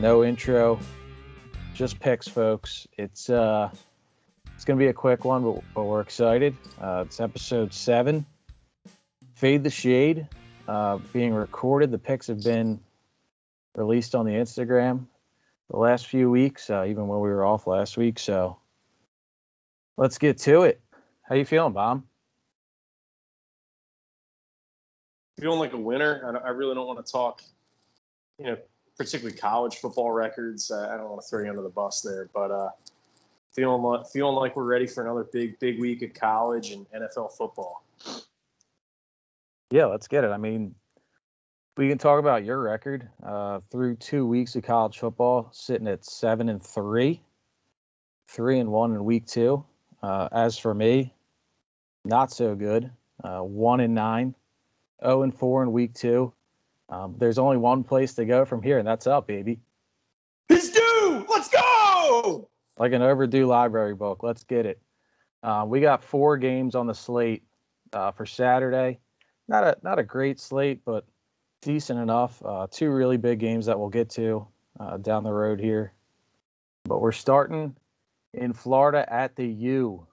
No intro, just picks, folks. It's uh, it's gonna be a quick one, but, but we're excited. Uh, it's episode seven. Fade the shade, uh, being recorded. The picks have been released on the Instagram the last few weeks, uh, even when we were off last week. So let's get to it. How you feeling, Bomb? Feeling like a winner. I, I really don't want to talk, you know, particularly college football records. Uh, I don't want to throw you under the bus there, but uh, feeling like feeling like we're ready for another big big week of college and NFL football. Yeah, let's get it. I mean, we can talk about your record uh, through two weeks of college football, sitting at seven and three, three and one in week two. Uh, as for me, not so good. Uh, one and nine, zero oh and four in week two. Um, there's only one place to go from here, and that's up, baby. It's due. Let's go. Like an overdue library book. Let's get it. Uh, we got four games on the slate uh, for Saturday. Not a not a great slate, but decent enough. Uh, two really big games that we'll get to uh, down the road here. But we're starting in Florida at the U.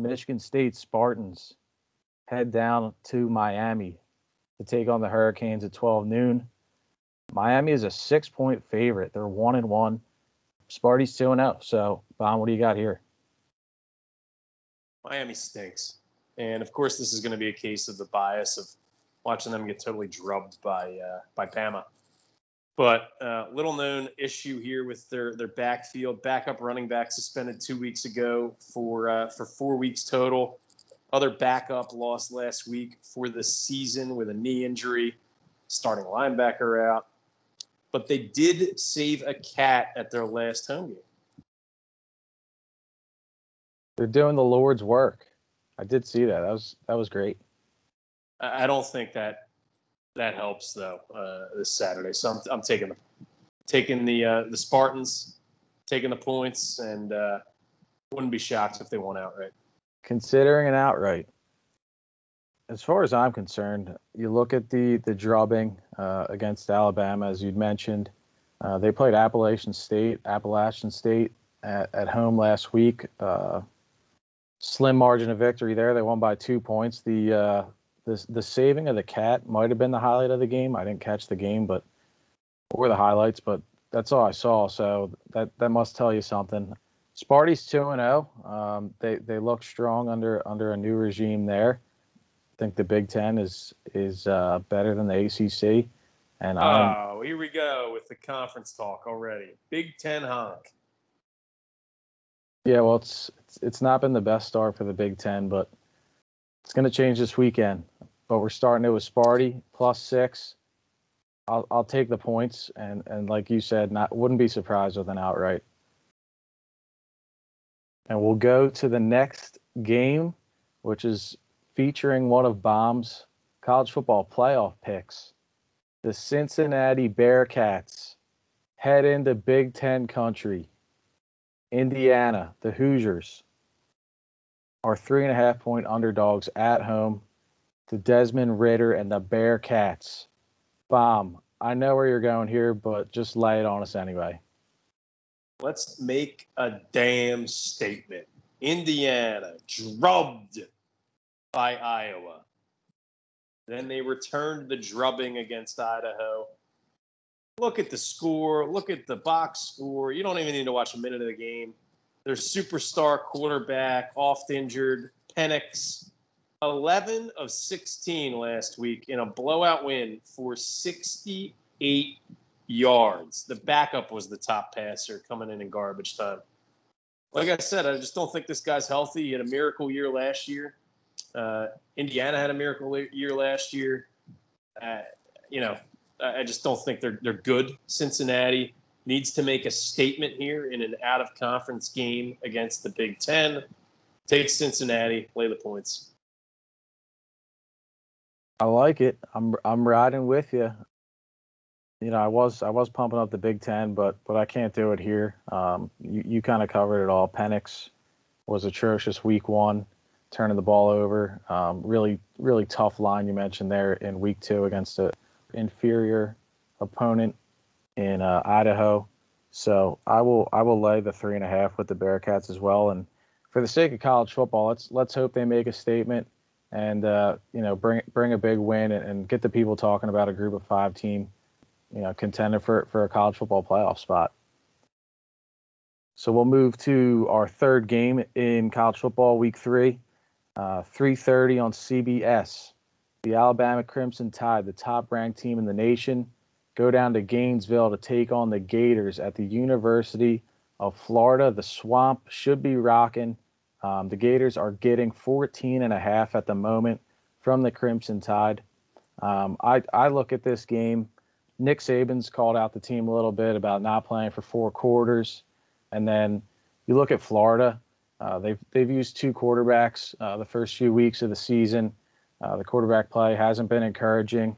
Michigan State Spartans head down to Miami to take on the Hurricanes at 12 noon. Miami is a six point favorite. They're one and one. Sparty's 2 and 0. So, Bon, what do you got here? Miami stinks. And of course, this is going to be a case of the bias of watching them get totally drubbed by uh, by Bama. But uh, little known issue here with their their backfield backup running back suspended two weeks ago for uh, for four weeks total. Other backup lost last week for the season with a knee injury. Starting linebacker out, but they did save a cat at their last home game. They're doing the Lord's work. I did see that. That was that was great. I don't think that that helps though uh, this Saturday. So I'm, I'm taking the taking the uh, the Spartans, taking the points, and uh, wouldn't be shocked if they won outright. Considering an outright, as far as I'm concerned, you look at the the drubbing uh, against Alabama, as you'd mentioned. Uh, they played Appalachian State, Appalachian State at, at home last week. Uh, slim margin of victory there. They won by two points. The the the saving of the cat might have been the highlight of the game. I didn't catch the game, but or the highlights, but that's all I saw. So that that must tell you something. Sparty's two and zero. Oh. Um, they they look strong under under a new regime there. I think the Big Ten is is uh, better than the ACC. And oh, I'm, here we go with the conference talk already. Big Ten honk. Yeah, well, it's, it's it's not been the best start for the Big Ten, but it's going to change this weekend, but we're starting it with Sparty plus six. I'll I'll take the points and and like you said, not wouldn't be surprised with an outright. And we'll go to the next game, which is featuring one of Bomb's college football playoff picks. The Cincinnati Bearcats head into Big Ten country. Indiana, the Hoosiers, are three and a half point underdogs at home to Desmond Ridder and the Bearcats. Bomb. I know where you're going here, but just lay it on us anyway. Let's make a damn statement. Indiana drubbed by Iowa. Then they returned the drubbing against Idaho. Look at the score. Look at the box score. You don't even need to watch a minute of the game their superstar quarterback, oft injured, Penix, 11 of 16 last week in a blowout win for 68 yards. The backup was the top passer coming in in garbage time. Like I said, I just don't think this guy's healthy. He had a miracle year last year. Uh, Indiana had a miracle year last year. Uh, you know, I just don't think they're they're good. Cincinnati needs to make a statement here in an out of conference game against the Big Ten. Take Cincinnati, lay the points. I like it. I'm I'm riding with you. You know, I was I was pumping up the Big Ten, but but I can't do it here. Um, you you kind of covered it all. Penix was atrocious week one, turning the ball over. Um, really really tough line you mentioned there in week two against an inferior opponent in uh, Idaho. So I will I will lay the three and a half with the Bearcats as well. And for the sake of college football, let's let's hope they make a statement and uh, you know bring bring a big win and, and, get the people talking about a group of five team, you know, contender for for a college football playoff spot. So we'll move to our third game in college football, week three, uh, 3:30 on CBS. The Alabama Crimson Tide, the top-ranked team in the nation, go down to Gainesville to take on the Gators at the University of Florida. The Swamp should be rocking. Um, the Gators are getting 14 and a half at the moment from the Crimson Tide. Um, I, I look at this game. Nick Saban's called out the team a little bit about not playing for four quarters, and then you look at Florida. Uh, they've they've used two quarterbacks uh, the first few weeks of the season. Uh, the quarterback play hasn't been encouraging,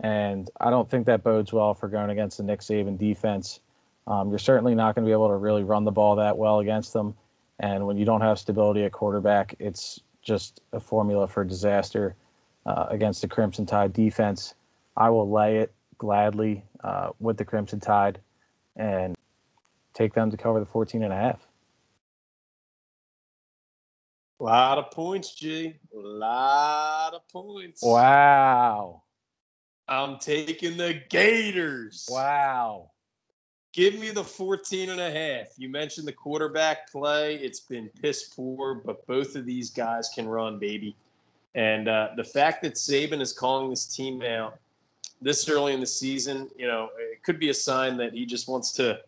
and I don't think that bodes well for going against the Nick Saban defense. Um, you're certainly not going to be able to really run the ball that well against them. And when you don't have stability at quarterback, it's just a formula for disaster uh, against the Crimson Tide defense. I will lay it gladly uh, with the Crimson Tide and take them to cover the 14 and a half. A lot of points, G. A lot of points. Wow. I'm taking the Gators. Wow. Give me the 14 and a half. You mentioned the quarterback play. It's been piss poor, but both of these guys can run, baby. And uh, the fact that Saban is calling this team out this early in the season, you know, it could be a sign that he just wants to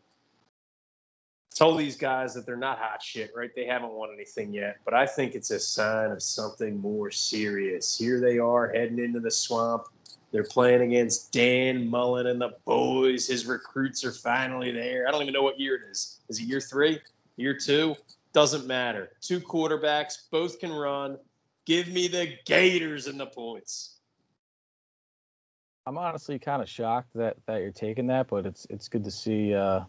tell these guys that they're not hot shit, right? They haven't won anything yet. But I think it's a sign of something more serious. Here they are heading into the swamp. They're playing against Dan Mullen and the boys. His recruits are finally there. I don't even know what year it is. Is it year three? Year two? Doesn't matter. Two quarterbacks, both can run. Give me the Gators and the points. I'm honestly kind of shocked that that you're taking that, but it's it's good to see uh,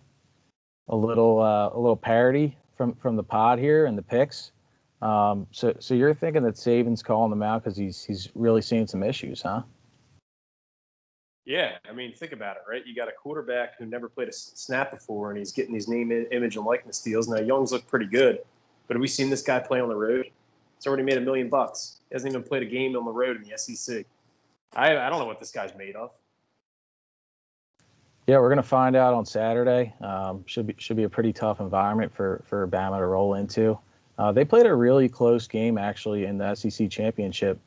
a little uh, a little parity from from the pod here and the picks. Um, so so you're thinking that Saban's calling them out because he's he's really seeing some issues, huh? Yeah, I mean, think about it, right? You got a quarterback who never played a snap before, and he's getting these name, image, and likeness deals. Now, Young's look pretty good, but have we seen this guy play on the road? He's already made a million bucks. He hasn't even played a game on the road in the SEC. I, I don't know what this guy's made of. Yeah, we're gonna find out on Saturday. Um, should be should be a pretty tough environment for for Bama to roll into. Uh, they played a really close game actually in the SEC championship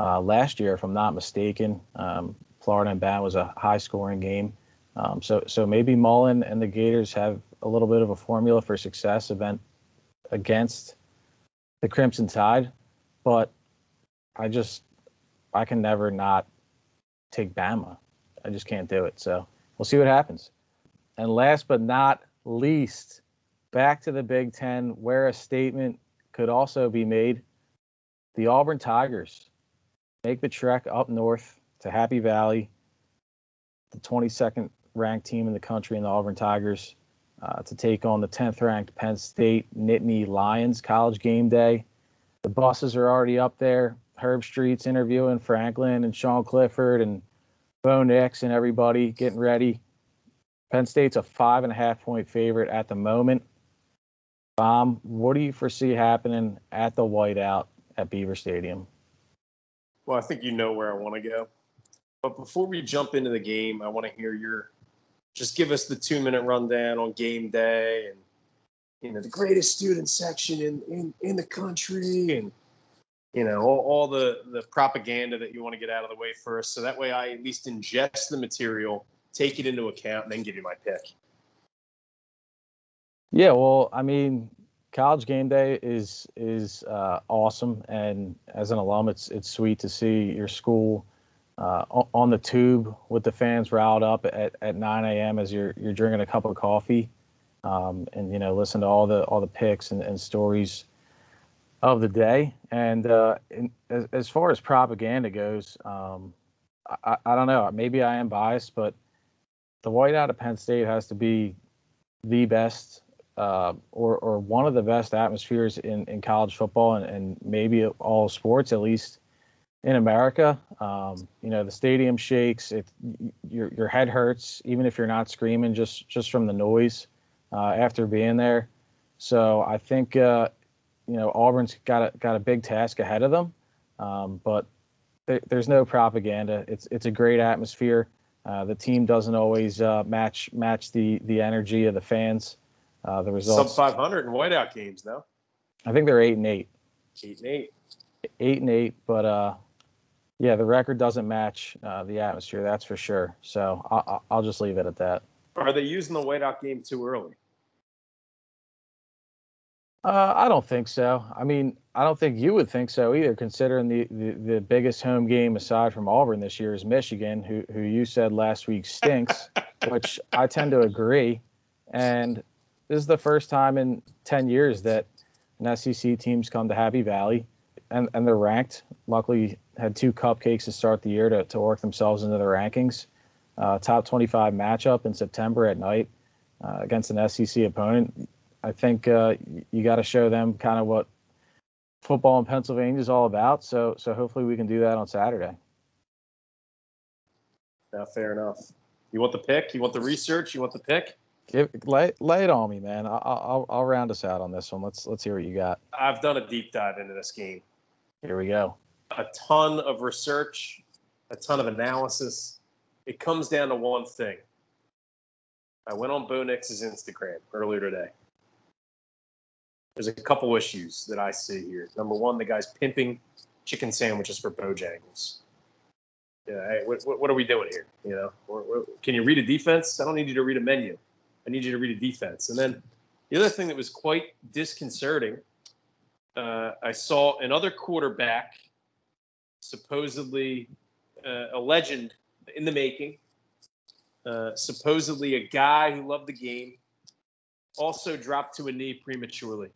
uh, last year, if I'm not mistaken. Um, Florida and Bama was a high scoring game. Um, so so maybe Mullen and the Gators have a little bit of a formula for success event against the Crimson Tide, but I just I can never not take Bama. I just can't do it. So we'll see what happens. And last but not least, back to the Big Ten, where a statement could also be made. The Auburn Tigers make the trek up north to Happy Valley, the 22nd ranked team in the country in the Auburn Tigers, uh, to take on the 10th ranked Penn State Nittany Lions college game day. The buses are already up there. Herbstreit's interviewing Franklin and Sean Clifford and Bo Nix and everybody getting ready. Penn State's a five and a half point favorite at the moment. Bomb, what do you foresee happening at the whiteout at Beaver Stadium? Well, I think you know where I want to go. But before we jump into the game, I want to hear your just give us the two minute rundown on game day and you know the greatest student section in in, in the country and you know all, all the the propaganda that you want to get out of the way first so that way i at least ingest the material take it into account and then give you my pick yeah well i mean college game day is is uh, awesome and as an alum it's it's sweet to see your school uh, on the tube with the fans riled up at, at 9 a.m. as you're you're drinking a cup of coffee, um, and you know listen to all the all the picks and, and stories of the day. And uh, in, as, as, far as propaganda goes, um, I, I, don't know. Maybe I am biased, but the whiteout of Penn State has to be the best uh, or or one of the best atmospheres in, in college football and, and maybe all sports at least in America. Um, you know, the stadium shakes. It your your head hurts even if you're not screaming just just from the noise uh, after being there. So I think uh, you know Auburn's got a, got a big task ahead of them, um, but there, there's no propaganda. It's it's a great atmosphere. Uh, the team doesn't always uh, match match the the energy of the fans. Uh, the results sub 500 in whiteout games though. I think they're eight and eight. Eight and eight. Eight and eight, but uh, yeah, the record doesn't match uh, the atmosphere. That's for sure. So I'll, I'll just leave it at that. Are they using the whiteout game too early? Uh, I don't think so. I mean, I don't think you would think so either, considering the, the, the biggest home game aside from Auburn this year is Michigan, who who you said last week stinks, which I tend to agree. And this is the first time in 10 years that an SEC team's come to Happy Valley, and, and they're ranked. Luckily, had two cupcakes to start the year to, to work themselves into the rankings. Uh, top 25 matchup in September at night uh, against an SEC opponent I think uh, you got to show them kind of what football in Pennsylvania is all about. So so hopefully we can do that on Saturday. Yeah, fair enough. You want the pick? You want the research? You want the pick? Give, lay, lay it on me, man. I'll, I'll, I'll round us out on this one. Let's let's hear what you got. I've done a deep dive into this game. Here we go. A ton of research, a ton of analysis. It comes down to one thing. I went on Bo Nix's Instagram earlier today there's a couple issues that I see here. Number one, the guy's pimping chicken sandwiches for Bojangles. Yeah, hey, what, what, are we doing here? You know, or, or, can you read a defense? I don't need you to read a menu. I need you to read a defense. And then the other thing that was quite disconcerting, uh, I saw another quarterback, supposedly uh, a legend in the making, uh, supposedly a guy who loved the game, also dropped to a knee prematurely.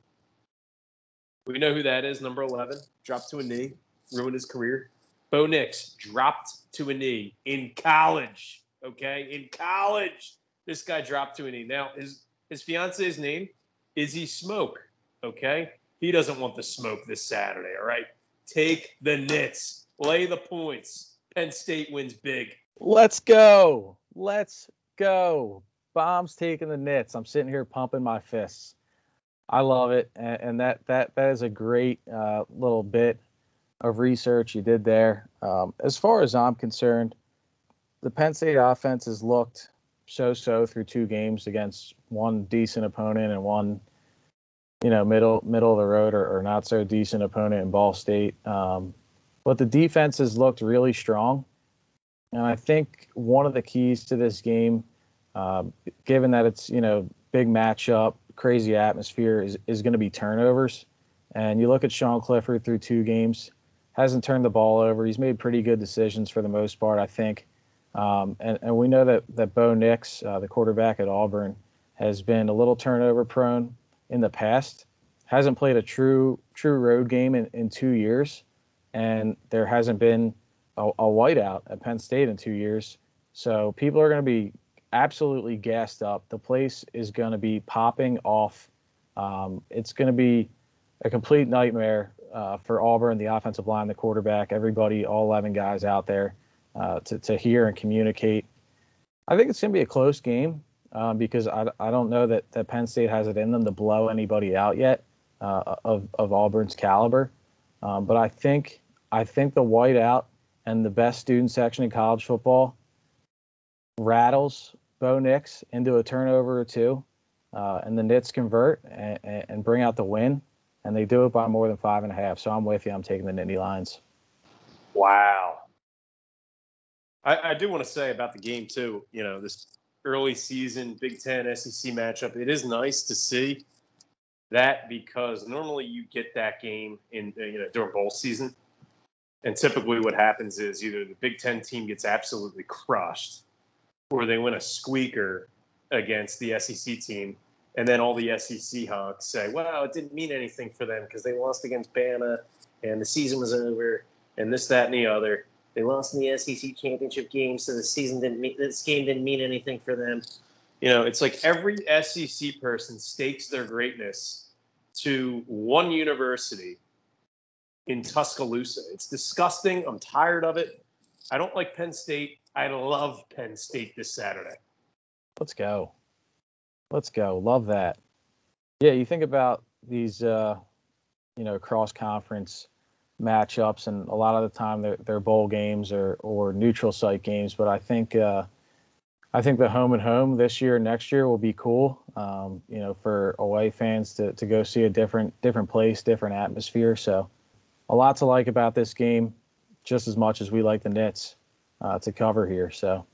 We know who that is. Number 11 dropped to a knee, ruined his career. Bo Nix dropped to a knee in college. Okay, in college, this guy dropped to a knee. Now his his fiance's name Izzy Smoke. Okay, he doesn't want the smoke this Saturday. All right, take the Nits, lay the points. Penn State wins big. Let's go. Let's go. Bombs taking the Nits. I'm sitting here pumping my fists. I love it, and, and that that that is a great uh, little bit of research you did there. Um, as far as I'm concerned, the Penn State offense has looked so-so through two games against one decent opponent and one, you know, middle middle of the road or, or not so decent opponent in Ball State. Um, but the defense has looked really strong, and I think one of the keys to this game, uh, given that it's you know big matchup, crazy atmosphere is, is going to be turnovers. And you look at Sean Clifford through two games, hasn't turned the ball over. He's made pretty good decisions for the most part, I think. Um, and, and we know that, that Bo Nix, uh, the quarterback at Auburn, has been a little turnover prone in the past. Hasn't played a true true road game in, in two years, and there hasn't been a, a whiteout at Penn State in two years. So people are going to be absolutely gassed up. The place is going to be popping off. Um, it's going to be a complete nightmare uh, for Auburn, the offensive line, the quarterback, everybody, all 11 guys out there uh, to, to hear and communicate. I think it's going to be a close game um, because I, I don't know that, that Penn State has it in them to blow anybody out yet uh, of, of Auburn's caliber. Um, but I think I think the whiteout and the best student section in college football rattles Bo Nix into a turnover or two, uh, and the Nits convert and, and, bring out the win, and they do it by more than five and a half. So I'm with you. I'm taking the Nittany Lions. Wow. I, I do want to say about the game too. You know, this early season Big Ten SEC matchup. It is nice to see that because normally you get that game in you know during bowl season, and typically what happens is either the Big Ten team gets absolutely crushed where they win a squeaker against the SEC team, and then all the SEC hawks say, "Wow, it didn't mean anything for them because they lost against Bama, and the season was over, and this, that, and the other." They lost in the SEC championship game, so the season didn't mean this game didn't mean anything for them. You know, it's like every SEC person stakes their greatness to one university in Tuscaloosa. It's disgusting. I'm tired of it. I don't like Penn State. I love Penn State this Saturday. Let's go. Let's go. Love that. Yeah, you think about these, uh, you know, cross conference matchups, and a lot of the time they're, they're bowl games or or neutral site games. But I think uh, I think the home and home this year, next year will be cool. Um, you know, for away fans to to go see a different different place, different atmosphere. So a lot to like about this game, just as much as we like the Nits uh, to cover here. So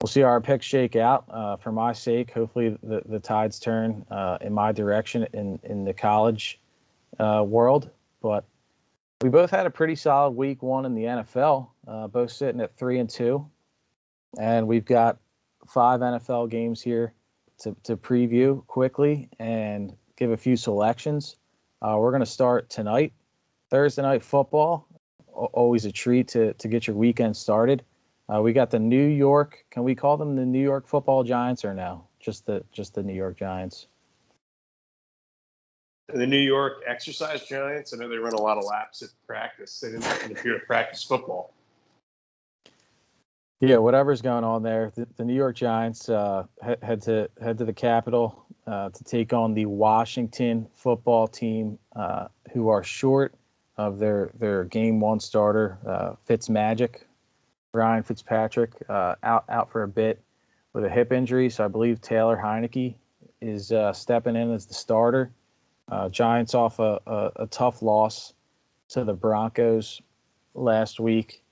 we'll see how our picks shake out. Uh, for my sake, hopefully the, the tides turn uh, in my direction in, in the college uh, world. But we both had a pretty solid week one in the NFL, uh, both sitting at three and two. And we've got five NFL games here to, to preview quickly and give a few selections. Uh, we're going to start tonight, Thursday night football. Always a treat to, to get your weekend started. Uh, we got the New York. Can we call them the New York Football Giants or no? Just the just the New York Giants. The New York Exercise Giants. I know they run a lot of laps at practice. They didn't appear to practice football. Yeah, whatever's going on there. The, the New York Giants uh, head to head to the Capitol uh, to take on the Washington football team, uh, who are short of their their game one starter, uh, Fitzmagic, Ryan Fitzpatrick, uh, out out for a bit with a hip injury. So I believe Taylor Heinicke is uh, stepping in as the starter. Giants off a, a, a tough loss to the Broncos last week.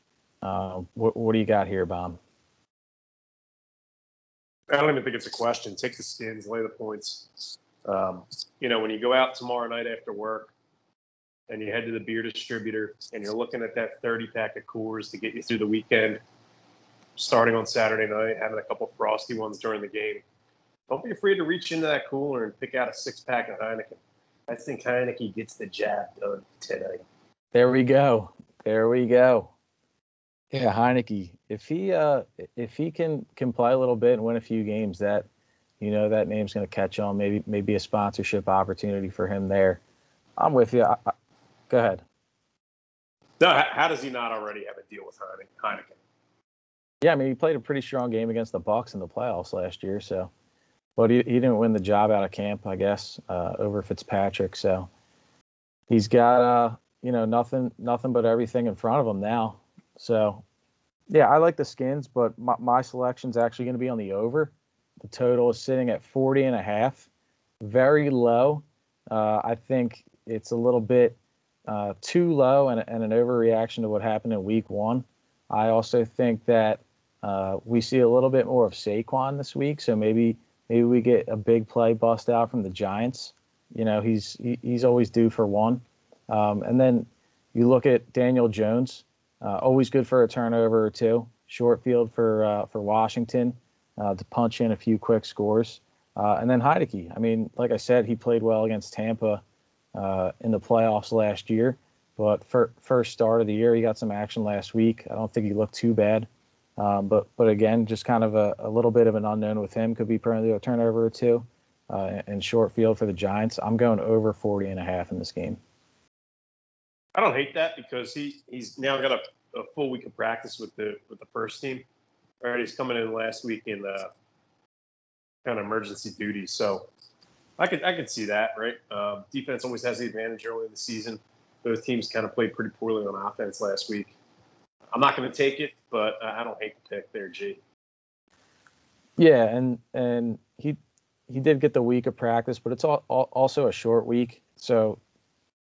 Uh, what, what do you got here, Bob? I don't even think it's a question. Take the skins, lay the points. Um, you know, when you go out tomorrow night after work and you head to the beer distributor and you're looking at that 30 pack of Coors to get you through the weekend, starting on Saturday night, having a couple frosty ones during the game, don't be afraid to reach into that cooler and pick out a six pack of Heineken. I think Heineken gets the job done tonight. There we go. There we go. Yeah, Heinicke. If he uh if he can can play a little bit and win a few games, that you know that name's going to catch on. Maybe maybe a sponsorship opportunity for him there. I'm with you. I, go ahead. No, how does he not already have a deal with Heineken? Yeah, I mean he played a pretty strong game against the Bucs in the playoffs last year, so but he, he didn't win the job out of camp, I guess, uh, over Fitzpatrick. So he's got uh you know nothing nothing but everything in front of him now. So, yeah, I like the skins, but my, my selection is actually going to be on the over. The total is sitting at 40 and a half, very low. Uh, I think it's a little bit uh, too low and, and, an overreaction to what happened in week one. I also think that uh, we see a little bit more of Saquon this week, so maybe maybe we get a big play bust out from the Giants. You know, he's he, he's always due for one. Um, and then you look at Daniel Jones. Uh, always good for a turnover or two. Short field for uh, for Washington uh, to punch in a few quick scores. Uh, and then Heinicke. I mean, like I said, he played well against Tampa uh, in the playoffs last year. But for first start of the year, he got some action last week. I don't think he looked too bad. Um, but but again, just kind of a, a, little bit of an unknown with him. Could be prone a turnover or two. Uh, and short field for the Giants. I'm going over 40 and a half in this game. I don't hate that because he he's now got a, a full week of practice with the with the first team. All right, he's coming in last week in uh, kind of emergency duty, so I could I could see that. Right, um, defense always has the advantage early in the season. Both teams kind of played pretty poorly on offense last week. I'm not going to take it, but I don't hate the pick there, G. Yeah, and and he he did get the week of practice, but it's all, all, also a short week, so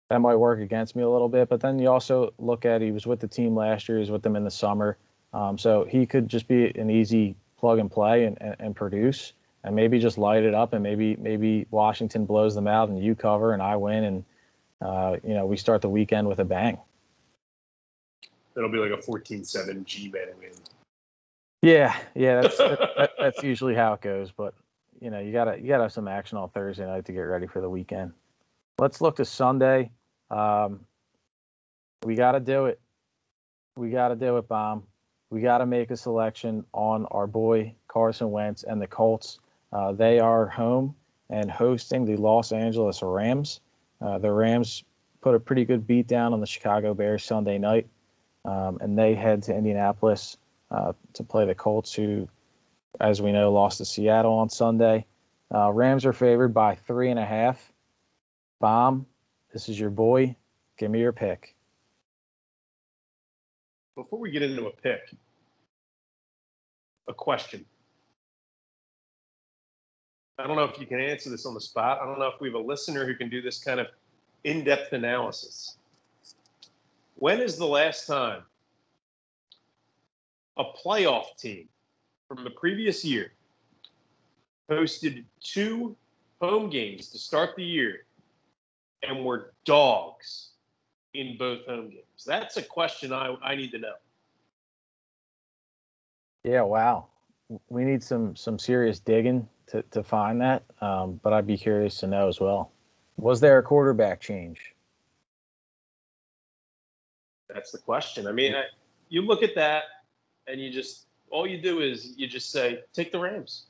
that might work against me a little bit. But then you also look at he was with the team last year, he was with them in the summer, um, so he could just be an easy plug and play and, and, and, produce, and maybe just light it up, and maybe maybe Washington blows them out and you cover and I win, and uh, you know we start the weekend with a bang. It'll be like a 14-7 G-man win. Yeah, yeah, that's that, that's usually how it goes. But you know, you gotta you gotta have some action on Thursday night to get ready for the weekend. Let's look to Sunday. Um, we got to do it. We got to do it, Bomb. We got to make a selection on our boy Carson Wentz and the Colts. Uh, they are home and hosting the Los Angeles Rams. Uh, the Rams put a pretty good beat down on the Chicago Bears Sunday night, um, and they head to Indianapolis uh, to play the Colts, who, as we know, lost to Seattle on Sunday. Uh, Rams are favored by three and a half. Bomb, this is your boy. Give me your pick. Before we get into a pick, a question. I don't know if you can answer this on the spot. I don't know if we have a listener who can do this kind of in depth analysis. When is the last time a playoff team from the previous year hosted two home games to start the year and were dogs in both home games? That's a question I, I need to know. Yeah, wow. We need some some serious digging to, to find that, um, but I'd be curious to know as well. Was there a quarterback change? That's the question. I mean, I, you look at that and you just all you do is you just say take the Rams.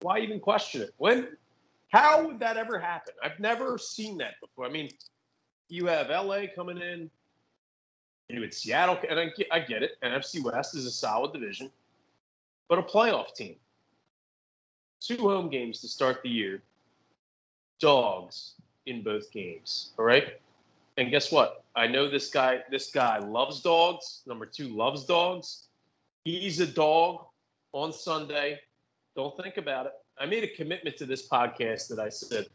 Why even question it? When? How would that ever happen? I've never seen that before. I mean, you have LA coming in, and you had Seattle, and I I get it. NFC West is a solid division, but a playoff team. Two home games to start the year, dogs in both games. All right. And guess what? I know this guy. This guy loves dogs. Number two loves dogs. He's a dog on Sunday. Don't think about it. I made a commitment to this podcast that I said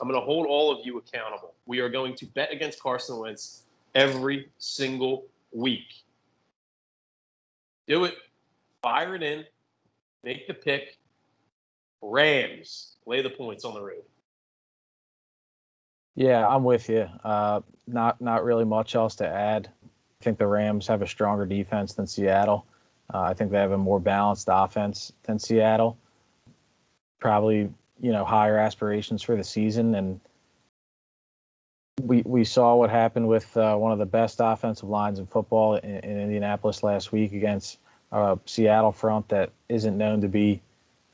I'm going to hold all of you accountable. We are going to bet against Carson Wentz every single week. Do it. Fire it in. Make the pick. Rams lay the points on the road. Yeah, I'm with you. Uh, not not really much else to add. I think the Rams have a stronger defense than Seattle. Uh, I think they have a more balanced offense than Seattle. Probably, you know, higher aspirations for the season, and we we saw what happened with uh, one of the best offensive lines in football in, in Indianapolis last week against a Seattle front that isn't known to be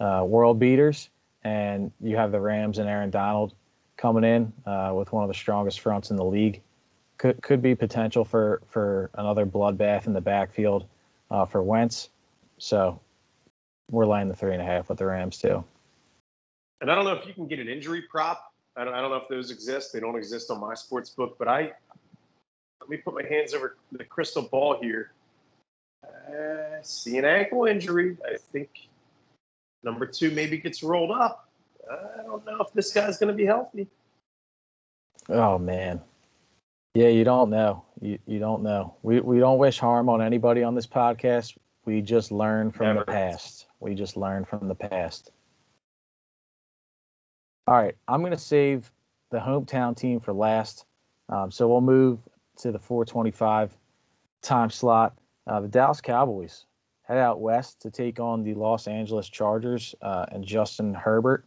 uh, world beaters, and you have the Rams and Aaron Donald coming in uh, with one of the strongest fronts in the league. Could could be potential for for another bloodbath in the backfield uh, for Wentz. So we're laying the three and a half with the Rams too. And I don't know if you can get an injury prop. I don't, I don't know if those exist. They don't exist on my sports book, but I let me put my hands over the crystal ball here. Uh, see an ankle injury. I think number two maybe gets rolled up. I don't know if this guy's going to be healthy. Oh man, yeah, you don't know. You you don't know. We we don't wish harm on anybody on this podcast. We just learn from Never. the past. We just learn from the past. All right, I'm going to save the hometown team for last. Um, so we'll move to the 425 time slot. Uh, the Dallas Cowboys head out west to take on the Los Angeles Chargers uh, and Justin Herbert.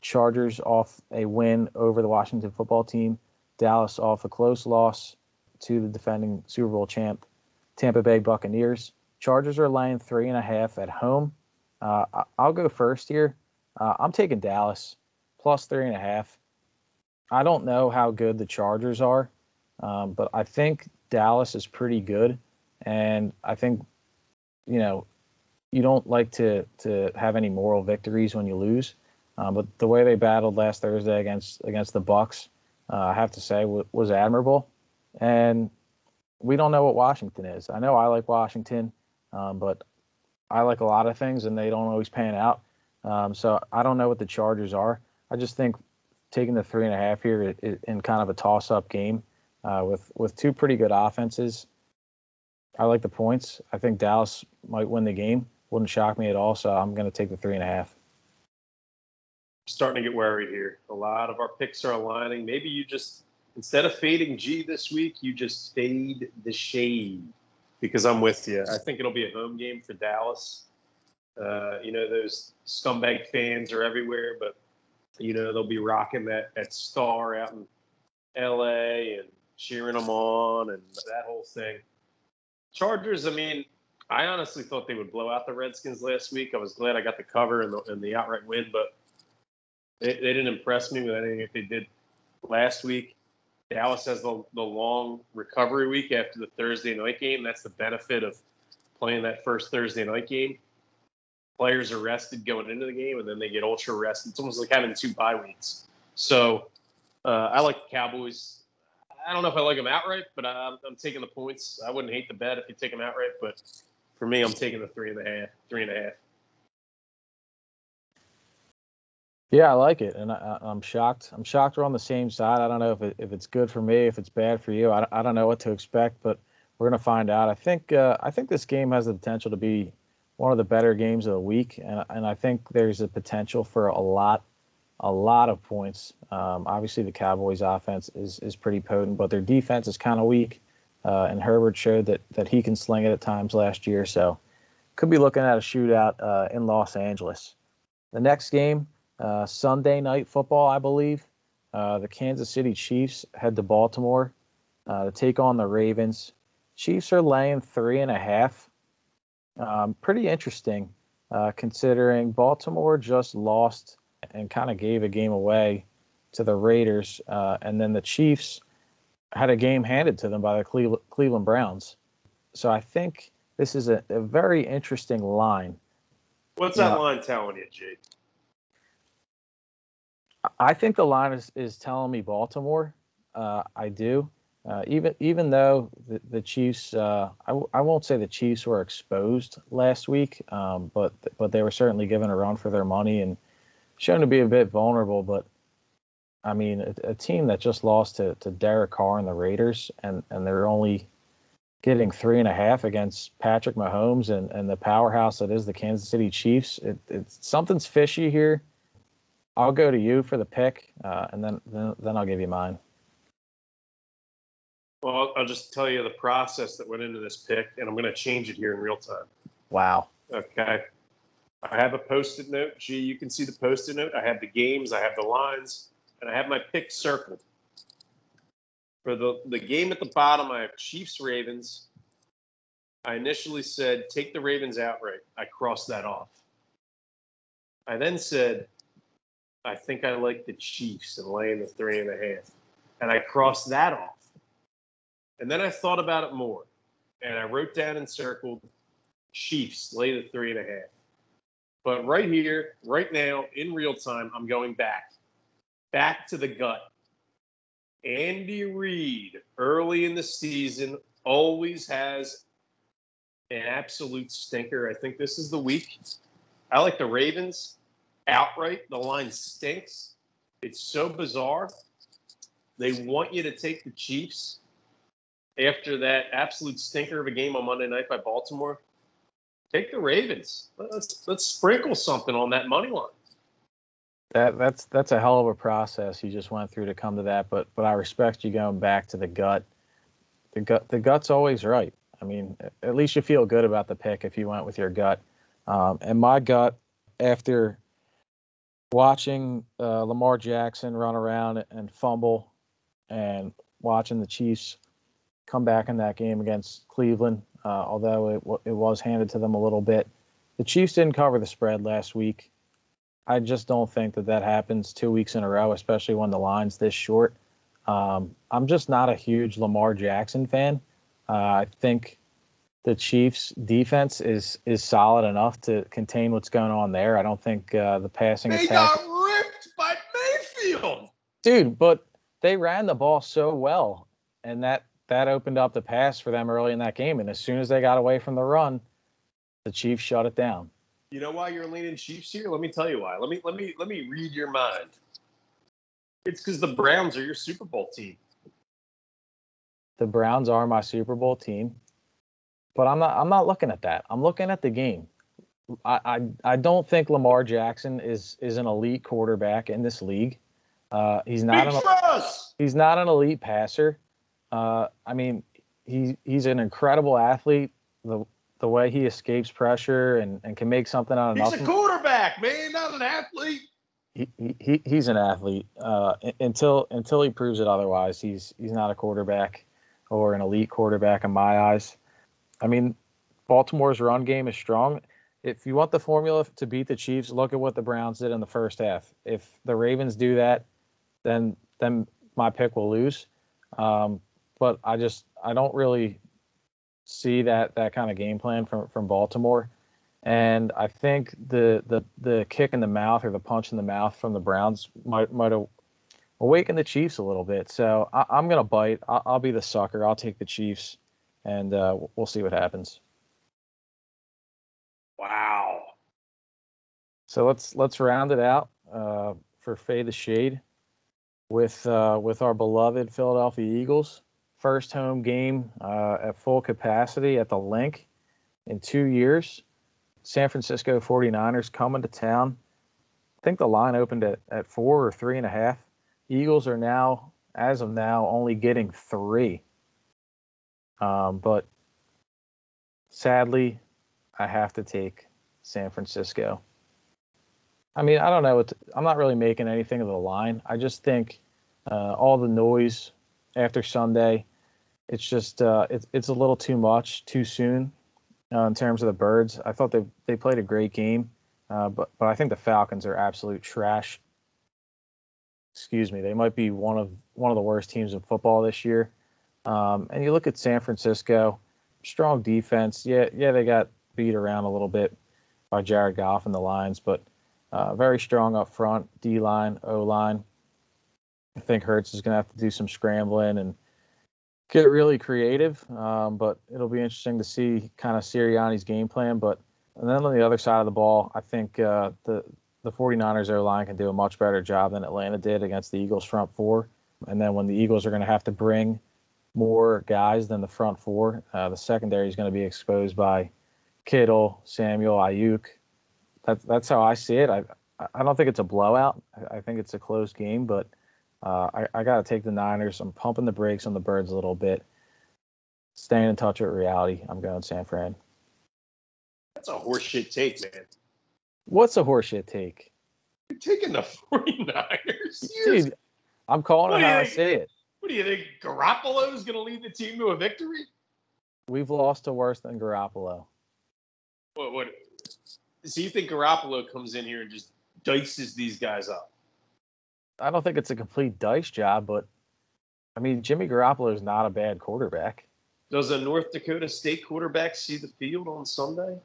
Chargers off a win over the Washington football team. Dallas off a close loss to the defending Super Bowl champ Tampa Bay Buccaneers. Chargers are laying three and a half at home. Uh, I'll go first here. Uh, I'm taking Dallas plus three and a half. I don't know how good the Chargers are, um, but I think Dallas is pretty good, and I think you know you don't like to to have any moral victories when you lose. Um, but the way they battled last Thursday against against the Bucs, uh, I have to say, w- was admirable. And we don't know what Washington is. I know I like Washington, um, but I like a lot of things, and they don't always pan out. Um, so I don't know what the Chargers are. I just think taking the three and a half here in kind of a toss-up game uh, with with two pretty good offenses. I like the points. I think Dallas might win the game. Wouldn't shock me at all. So I'm going to take the three and a half starting to get worried here. A lot of our picks are aligning. Maybe you just instead of fading G this week, you just fade the shade because I'm with you. I think it'll be a home game for Dallas. Uh, you know, those scumbag fans are everywhere, but you know they'll be rocking that that star out in L.A. and cheering them on and that whole thing. Chargers, I mean, I honestly thought they would blow out the Redskins last week. I was glad I got the cover and the, and the outright win, but they, they didn't impress me with anything that they did last week. Dallas has the, the long recovery week after the Thursday night game. That's the benefit of playing that first Thursday night game. Players are rested going into the game, and then they get ultra rested. It's almost like having two bye weeks. So uh, I like the Cowboys. I don't know if I like them outright, but I'm, I'm taking the points. I wouldn't hate the bet if you take them outright, but for me, I'm taking the three and a half. Three and a half. Yeah, I like it, and I, am shocked. I'm shocked we're on the same side. I don't know if it, if it's good for me, if it's bad for you. I, I don't know what to expect, but we're gonna find out. I think uh, I think this game has the potential to be one of the better games of the week, and and I think there's a potential for a lot, a lot of points. Um, obviously, the Cowboys' offense is is pretty potent, but their defense is kind of weak. Uh, and Herbert showed that that he can sling it at times last year, so could be looking at a shootout uh, in Los Angeles. The next game uh, Sunday night football, I believe. Uh, the Kansas City Chiefs head to Baltimore uh, to take on the Ravens. Chiefs are laying three and a half. Um, pretty interesting, uh, considering Baltimore just lost and kind of gave a game away to the Raiders, uh, and then the Chiefs had a game handed to them by the Cleveland, Cleveland Browns. So I think this is a, a very interesting line. What's that line telling you, Jake? I think the line is, is telling me Baltimore. Uh, I do. Uh, even even though the, the Chiefs, uh, I w- I won't say the Chiefs were exposed last week, um, but but they were certainly given a run for their money and shown to be a bit vulnerable. But I mean, a, a team that just lost to, to Derek Carr and the Raiders, and, and they're only getting three and a half against Patrick Mahomes and, and the powerhouse that is the Kansas City Chiefs. It, it's something's fishy here. I'll go to you for the pick, uh, and then, then then I'll give you mine. Well, I'll just tell you the process that went into this pick, and I'm going to change it here in real time. Wow. Okay. I have a post-it note. Gee, you can see the post-it note. I have the games, I have the lines, and I have my pick circled. For the, the game at the bottom, I have Chiefs Ravens. I initially said take the Ravens outright. I crossed that off. I then said I think I like the Chiefs and laying the three and a half. And I crossed that off. And then I thought about it more. And I wrote down and circled Chiefs, lay the three and a half. But right here, right now, in real time, I'm going back. Back to the gut. Andy Reid, early in the season, always has an absolute stinker. I think this is the week. I like the Ravens outright. The line stinks. It's so bizarre. They want you to take the Chiefs after that absolute stinker of a game on Monday night by Baltimore. Take the Ravens. Let's let's sprinkle something on that money line. That that's that's a hell of a process you just went through to come to that, but but I respect you going back to the gut. The gut the gut's always right. I mean, at least you feel good about the pick if you went with your gut. Um, and my gut after watching uh, Lamar Jackson run around and fumble, and watching the Chiefs come back in that game against Cleveland, uh, although it, it was handed to them a little bit. The Chiefs didn't cover the spread last week. I just don't think that that happens two weeks in a row, especially when the line's this short. Um, I'm just not a huge Lamar Jackson fan. Uh, I think the Chiefs' defense is is solid enough to contain what's going on there. I don't think uh, the passing they attack. They got ripped by Mayfield. Dude, but they ran the ball so well, and that that opened up the pass for them early in that game. And as soon as they got away from the run, the Chiefs shut it down. You know why you're leaning Chiefs here? Let me tell you why. Let me let me let me read your mind. It's because the Browns are your Super Bowl team. The Browns are my Super Bowl team. But I'm not I'm not looking at that. I'm looking at the game. I, I, I don't think Lamar Jackson is is an elite quarterback in this league. Uh, he's not an, he's not an elite passer. Uh, I mean, he he's an incredible athlete. The the way he escapes pressure and, and can make something out of he's nothing. He's a quarterback, man, not an athlete. He, he he's an athlete. Uh, until until he proves it otherwise, he's he's not a quarterback or an elite quarterback in my eyes. I mean, Baltimore's run game is strong. If you want the formula to beat the Chiefs, look at what the Browns did in the first half. If the Ravens do that, then then my pick will lose. Um, but I just I don't really see that that kind of game plan from from Baltimore. And I think the the the kick in the mouth or the punch in the mouth from the Browns might might awaken the Chiefs a little bit. So I, am gonna bite. I'll, I'll, be the sucker. I'll take the Chiefs, and uh, we'll see what happens. Wow. So let's let's round it out uh, for Fade the Shade with uh, with our beloved Philadelphia Eagles. First home game uh, at full capacity at the Linc in two years. San Francisco 49ers coming to town. I think the line opened at, at four or three and a half. Eagles are now, as of now, only getting three. Um, but sadly, I have to take San Francisco. I mean, I don't know. I'm not really making anything of the line. I just think uh, all the noise after Sunday, it's just uh, it's it's a little too much too soon uh, in terms of the Birds. I thought they they played a great game, uh, but but I think the Falcons are absolute trash. Excuse me, they might be one of one of the worst teams in football this year. Um, and you look at San Francisco, strong defense. Yeah, yeah, they got beat around a little bit by Jared Goff and the Lions, but uh, very strong up front, D line, O line. I think Hurts is going to have to do some scrambling and get really creative. Um, but it'll be interesting to see kind of Sirianni's game plan. But and then on the other side of the ball, I think uh, the the 49ers O line can do a much better job than Atlanta did against the Eagles front four. And then when the Eagles are going to have to bring more guys than the front four, uh, the secondary is going to be exposed by Kittle, Samuel, Aiyuk. That's that's how I see it. I I don't think it's a blowout. I think it's a close game, but uh, I, I got to take the Niners. I'm pumping the brakes on the Birds a little bit. Staying in touch with reality. I'm going San Fran. That's a horseshit take, man. What's a horseshit take? You're taking the 49ers. Dude, I'm calling it how I say it. What do you think? Garoppolo is going to lead the team to a victory? We've lost to worse than Garoppolo. What? What? So you think Garoppolo comes in here and just dices these guys up? I don't think it's a complete dice job, but I mean Jimmy Garoppolo is not a bad quarterback. Does a North Dakota State quarterback see the field on Sunday?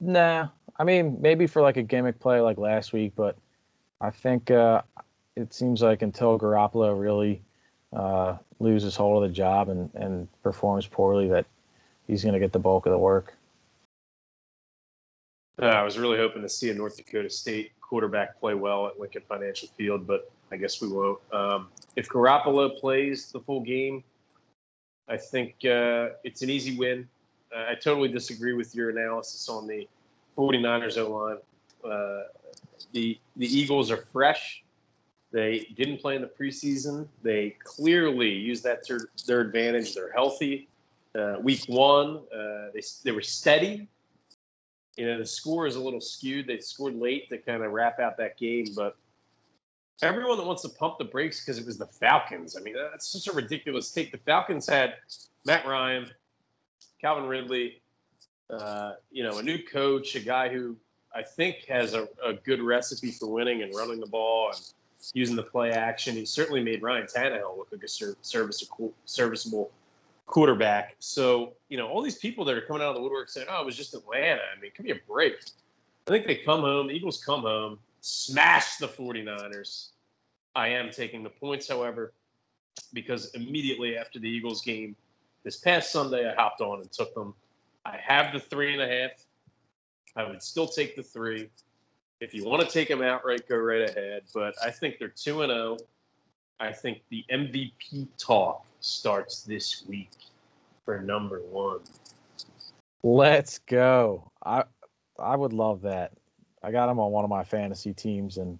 Nah, I mean maybe for like a gimmick play like last week, but I think uh, it seems like until Garoppolo really uh, loses hold of the job and, and performs poorly, that he's going to get the bulk of the work. Uh, I was really hoping to see a North Dakota State quarterback play well at Lincoln Financial Field, but I guess we won't. Um, if Garoppolo plays the full game, I think uh, it's an easy win. Uh, I totally disagree with your analysis on the 49ers O line. Uh, the the Eagles are fresh. They didn't play in the preseason. They clearly used that to their advantage. They're healthy. Uh, week one, uh, they they were steady. You know, the score is a little skewed. They scored late to kind of wrap out that game, but everyone that wants to pump the brakes because it was the Falcons. I mean, that's such a ridiculous take. The Falcons had Matt Ryan, Calvin Ridley, uh, you know, a new coach, a guy who I think has a, a, good recipe for winning and running the ball and using the play action. He certainly made Ryan Tannehill look like a serviceable, serviceable quarterback. So, you know, all these people that are coming out of the woodwork saying, oh, it was just Atlanta. I mean, give me a break. I think they come home, the Eagles come home, smash the 49ers. I am taking the points, however, because immediately after the Eagles game this past Sunday, I hopped on and took them. I have the three and a half. I would still take the three. If you want to take them outright, go right ahead. But I think they're 2 and 0. I think the MVP talk starts this week for number one. Let's go. I I would love that. I got him on one of my fantasy teams and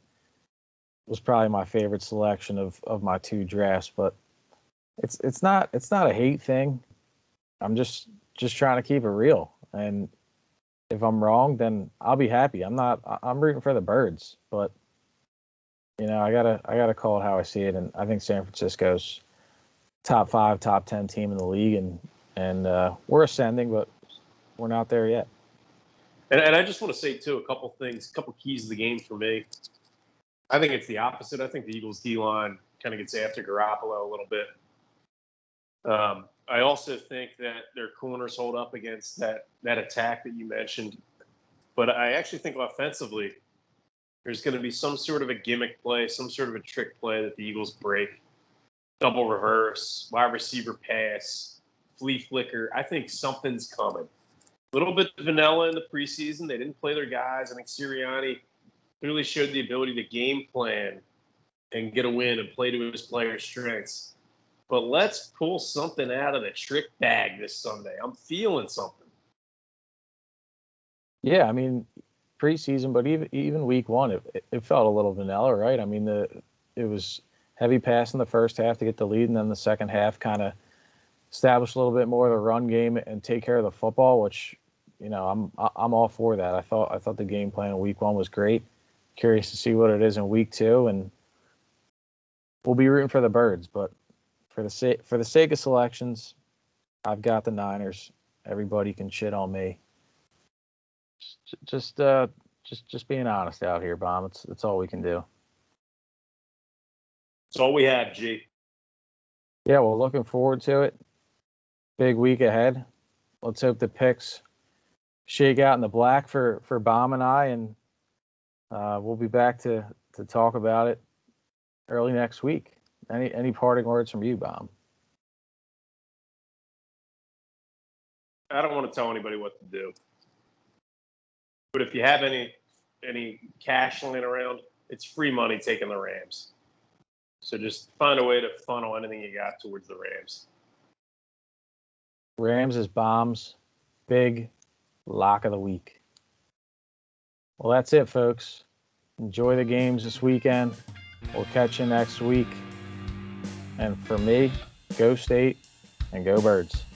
was probably my favorite selection of, of my two drafts, but it's it's not it's not a hate thing. I'm just just trying to keep it real. And if I'm wrong, then I'll be happy. I'm not I'm rooting for the birds, but you know, I gotta I gotta call it how I see it, and I think San Francisco's top five, top ten team in the league, and and uh, we're ascending, but we're not there yet. And, and I just want to say too a couple things, a couple keys of the game for me. I think it's the opposite. I think the Eagles D line kind of gets after Garoppolo a little bit. Um, I also think that their corners hold up against that that attack that you mentioned. But I actually think offensively, there's going to be some sort of a gimmick play, some sort of a trick play that the Eagles break. Double reverse, wide receiver pass, flea flicker. I think something's coming. A little bit vanilla in the preseason. They didn't play their guys. I think Sirianni clearly showed the ability to game plan and get a win and play to his players' strengths. But let's pull something out of the trick bag this Sunday. I'm feeling something. Yeah, I mean preseason, but even even week one, it, it felt a little vanilla, right? I mean the it was heavy pass in the first half to get the lead, and then the second half kind of established a little bit more of the run game and take care of the football, which you know I'm I'm all for that. I thought I thought the game plan in week one was great. Curious to see what it is in week two, and we'll be rooting for the birds. But for the sake for the sake of selections, I've got the Niners. Everybody can shit on me. Just just uh just just being honest out here, bomb. It's that's all we can do. It's all we have, G. Yeah, well, looking forward to it. Big week ahead. Let's hope the picks shake out in the black for for Bomb and I, and uh, we'll be back to to talk about it early next week. Any any parting words from you, Bomb? I don't want to tell anybody what to do, but if you have any any cash laying around, it's free money taking the Rams. So just find a way to funnel anything you got towards the Rams. Rams is bombs. Big lock of the week. Well, that's it, folks. Enjoy the games this weekend. We'll catch you next week. And for me, go state and go birds.